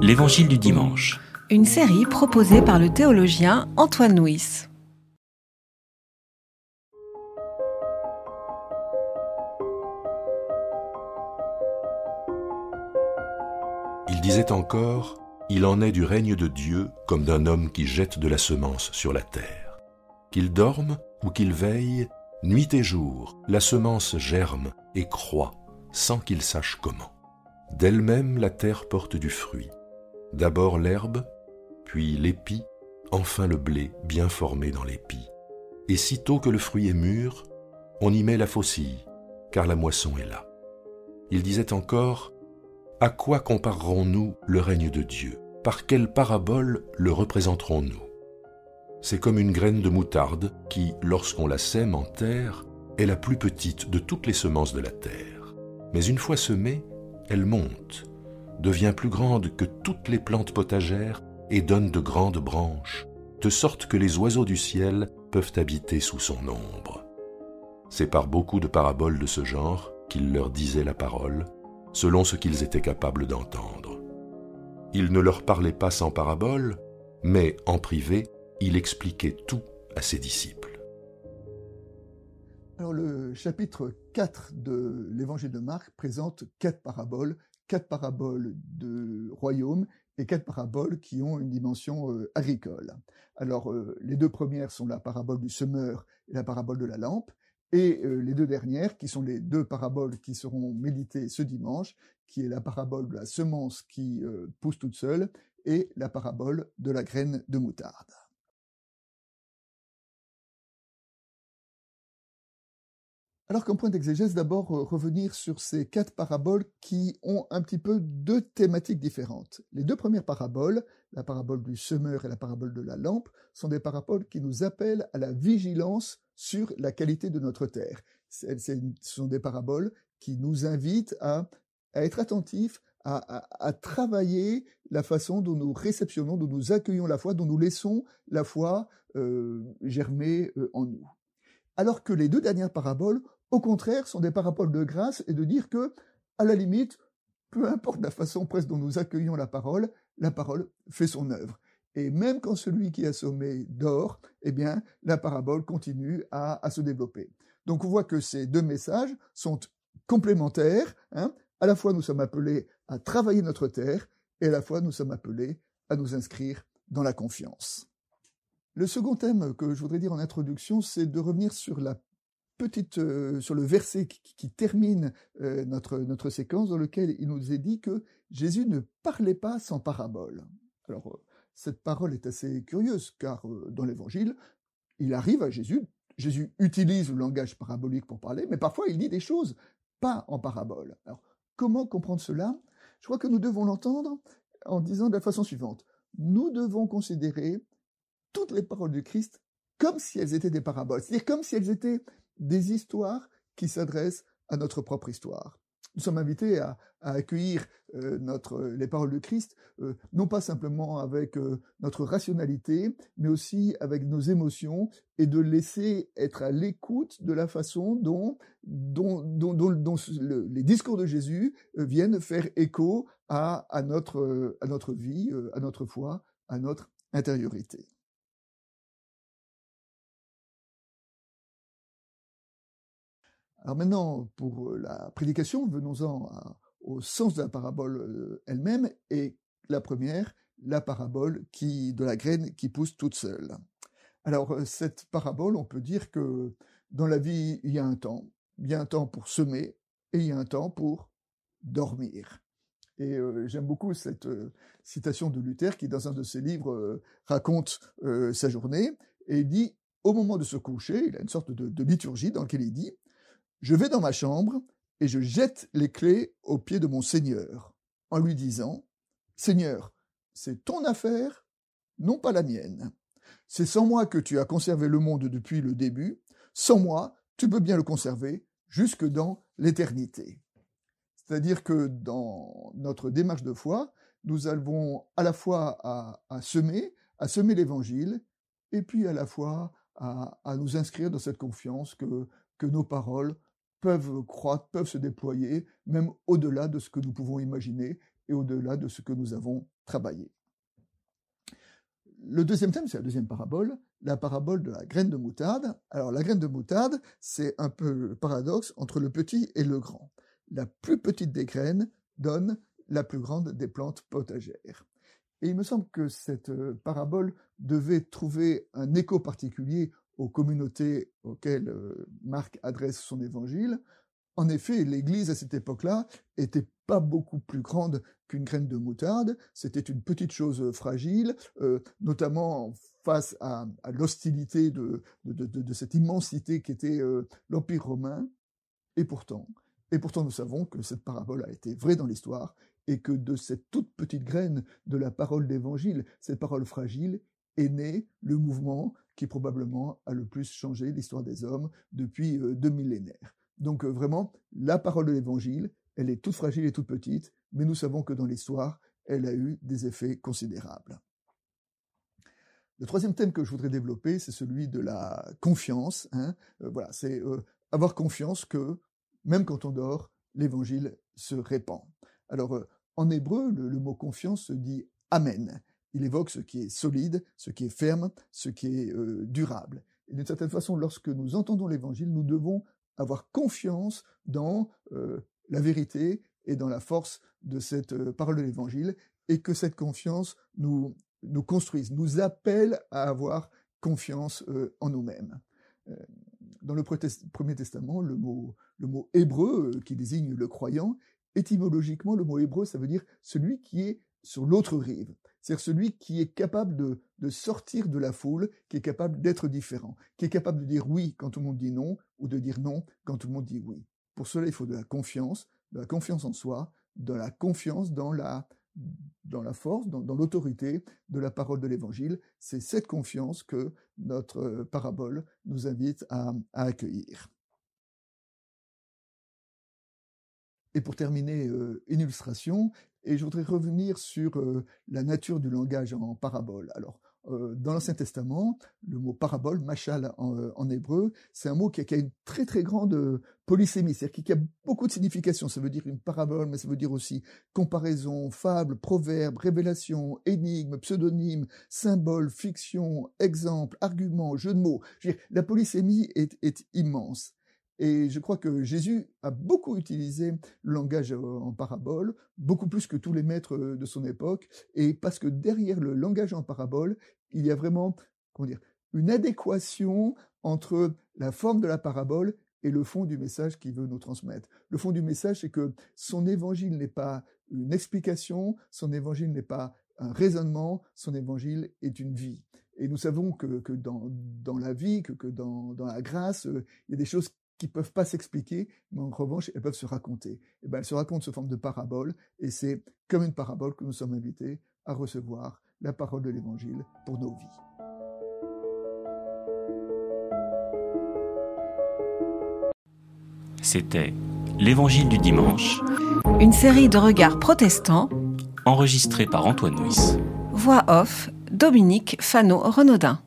L'Évangile du dimanche. Une série proposée par le théologien Antoine Nuis. Il disait encore, Il en est du règne de Dieu comme d'un homme qui jette de la semence sur la terre. Qu'il dorme ou qu'il veille, nuit et jour, la semence germe et croît sans qu'il sache comment. D'elle-même la terre porte du fruit. D'abord l'herbe, puis l'épi, enfin le blé bien formé dans l'épi. Et sitôt que le fruit est mûr, on y met la faucille, car la moisson est là. Il disait encore, À quoi comparerons-nous le règne de Dieu? Par quelle parabole le représenterons-nous? C'est comme une graine de moutarde qui, lorsqu'on la sème en terre, est la plus petite de toutes les semences de la terre. Mais une fois semée, elle monte, devient plus grande que toutes les plantes potagères et donne de grandes branches, de sorte que les oiseaux du ciel peuvent habiter sous son ombre. C'est par beaucoup de paraboles de ce genre qu'il leur disait la parole, selon ce qu'ils étaient capables d'entendre. Il ne leur parlait pas sans paraboles, mais en privé, il expliquait tout à ses disciples. Alors le chapitre 4 de l'évangile de Marc présente quatre paraboles, quatre paraboles de royaume et quatre paraboles qui ont une dimension euh, agricole. Alors euh, les deux premières sont la parabole du semeur et la parabole de la lampe, et euh, les deux dernières, qui sont les deux paraboles qui seront méditées ce dimanche, qui est la parabole de la semence qui pousse toute seule et la parabole de la graine de moutarde. Alors comme point d'exégèse, d'abord euh, revenir sur ces quatre paraboles qui ont un petit peu deux thématiques différentes. Les deux premières paraboles, la parabole du semeur et la parabole de la lampe, sont des paraboles qui nous appellent à la vigilance sur la qualité de notre terre. Ce sont des paraboles qui nous invitent à, être attentifs, à, travailler la façon dont nous réceptionnons, dont nous accueillons la foi, dont nous laissons la foi euh, germer euh, en nous. Alors que les deux dernières paraboles au contraire, sont des paraboles de grâce et de dire que, à la limite, peu importe la façon presque dont nous accueillons la parole, la parole fait son œuvre. Et même quand celui qui a sommé dort, eh bien, la parabole continue à, se développer. Donc on voit que ces deux messages sont complémentaires. Hein. À la fois, nous sommes appelés à travailler notre terre, et à la fois, nous sommes appelés à nous inscrire dans la confiance. Le second thème que je voudrais dire en introduction, c'est de revenir sur la petite euh, sur le verset qui, termine euh, notre notre séquence dans lequel il nous est dit que Jésus ne parlait pas sans parabole. Alors euh, cette parole est assez curieuse car dans l'Évangile, il arrive à Jésus, Jésus utilise le langage parabolique pour parler, mais parfois il dit des choses pas en parabole. Alors comment comprendre cela? Je crois que nous devons l'entendre en disant de la façon suivante nous devons considérer toutes les paroles du Christ comme si elles étaient des paraboles, c'est-à-dire comme si elles étaient des histoires qui s'adressent à notre propre histoire. Nous sommes invités à, accueillir euh, les paroles de Christ, euh, non pas simplement avec euh, notre rationalité, mais aussi avec nos émotions, et de laisser être à l'écoute de la façon dont, les discours de Jésus viennent faire écho à, notre, à notre vie, à notre foi, à notre intériorité. Alors maintenant, pour euh, la prédication, venons-en au sens de la parabole euh, elle-même, et la première, la parabole qui, de la graine qui pousse toute seule. Alors euh, cette parabole, on peut dire que dans la vie, il y a un temps. Il y a un temps pour semer et il y a un temps pour dormir. Et j'aime beaucoup cette citation de Luther qui, dans un de ses livres, raconte sa journée et dit, au moment de se coucher, il a une sorte de liturgie dans laquelle il dit, je vais dans ma chambre et je jette les clés aux pieds de mon Seigneur, en lui disant, Seigneur, c'est ton affaire, non pas la mienne. C'est sans moi que tu as conservé le monde depuis le début, sans moi, tu peux bien le conserver jusque dans l'éternité. C'est-à-dire que dans notre démarche de foi, nous avons à la fois à, semer, à semer l'évangile, et puis à la fois à, nous inscrire dans cette confiance que nos paroles peuvent croître, peuvent se déployer, même au-delà de ce que nous pouvons imaginer, et au-delà de ce que nous avons travaillé. Le deuxième thème, c'est la deuxième parabole, la parabole de la graine de moutarde. Alors la graine de moutarde, c'est un peu le paradoxe entre le petit et le grand. La plus petite des graines donne la plus grande des plantes potagères. Et il me semble que cette euh, parabole devait trouver un écho particulier aux communautés auxquelles euh, Marc adresse son évangile. En effet, l'Église à cette époque-là était pas beaucoup plus grande qu'une graine de moutarde. C'était une petite chose fragile, euh, notamment face à, l'hostilité de, cette immensité qui était l'Empire romain. Et pourtant, et pourtant, nous savons que cette parabole a été vraie dans l'histoire et que de cette toute petite graine de la parole d'évangile, cette parole fragile, est né le mouvement qui probablement a le plus changé l'histoire des hommes depuis euh, deux millénaires. Donc euh, vraiment, la parole de l'évangile, elle est toute fragile et toute petite, mais nous savons que dans l'histoire, elle a eu des effets considérables. Le troisième thème que je voudrais développer, c'est celui de la confiance. Hein. Euh, voilà, c'est avoir confiance que même quand on dort, l'évangile se répand. Alors, en hébreu, le, mot confiance se dit Amen. Il évoque ce qui est solide, ce qui est ferme, ce qui est euh, durable. Et d'une certaine façon, lorsque nous entendons l'Évangile, nous devons avoir confiance dans euh, la vérité et dans la force de cette euh, parole de l'Évangile, et que cette confiance nous, construise, nous appelle à avoir confiance en nous-mêmes. Dans le Premier Testament, le mot, le mot hébreu qui désigne le croyant étymologiquement, le mot hébreu, ça veut dire celui qui est sur l'autre rive. C'est-à-dire celui qui est capable de, sortir de la foule, qui est capable d'être différent, qui est capable de dire oui quand tout le monde dit non, ou de dire non quand tout le monde dit oui. Pour cela, il faut de la confiance, de la confiance en soi, de la confiance dans la, force, dans, l'autorité de la parole de l'Évangile. C'est cette confiance que notre euh, parabole nous invite à, à accueillir. Et pour terminer, euh, une illustration, et je voudrais revenir sur la nature du langage en parabole. Alors, dans l'Ancien Testament, le mot parabole, machal en, hébreu, c'est un mot qui a, une très très grande polysémie, c'est-à-dire qui a beaucoup de significations. Ça veut dire une parabole, mais ça veut dire aussi comparaison, fable, proverbe, révélation, énigme, pseudonyme, symbole, fiction, exemple, argument, jeu de mots. Je veux dire, la polysémie est immense. Et je crois que Jésus a beaucoup utilisé le langage euh, en parabole, beaucoup plus que tous les maîtres euh, de son époque, et parce que derrière le langage en parabole, il y a vraiment, comment dire, une adéquation entre la forme de la parabole et le fond du message qu'il veut nous transmettre. Le fond du message, c'est que son évangile n'est pas une explication, son évangile n'est pas un raisonnement, son évangile est une vie. Et nous savons que, que dans, dans, la vie, que, que dans, dans, la grâce, euh, il y a des choses qui peuvent pas s'expliquer, mais en revanche, elles peuvent se raconter. Et ben, elles se racontent sous forme de parabole, et c'est comme une parabole que nous sommes invités à recevoir la parole de l'Évangile pour nos vies. C'était l'Évangile du dimanche, une série de regards protestants, enregistrée par Antoine Nuis. Voix off, Dominique Fano-Renaudin.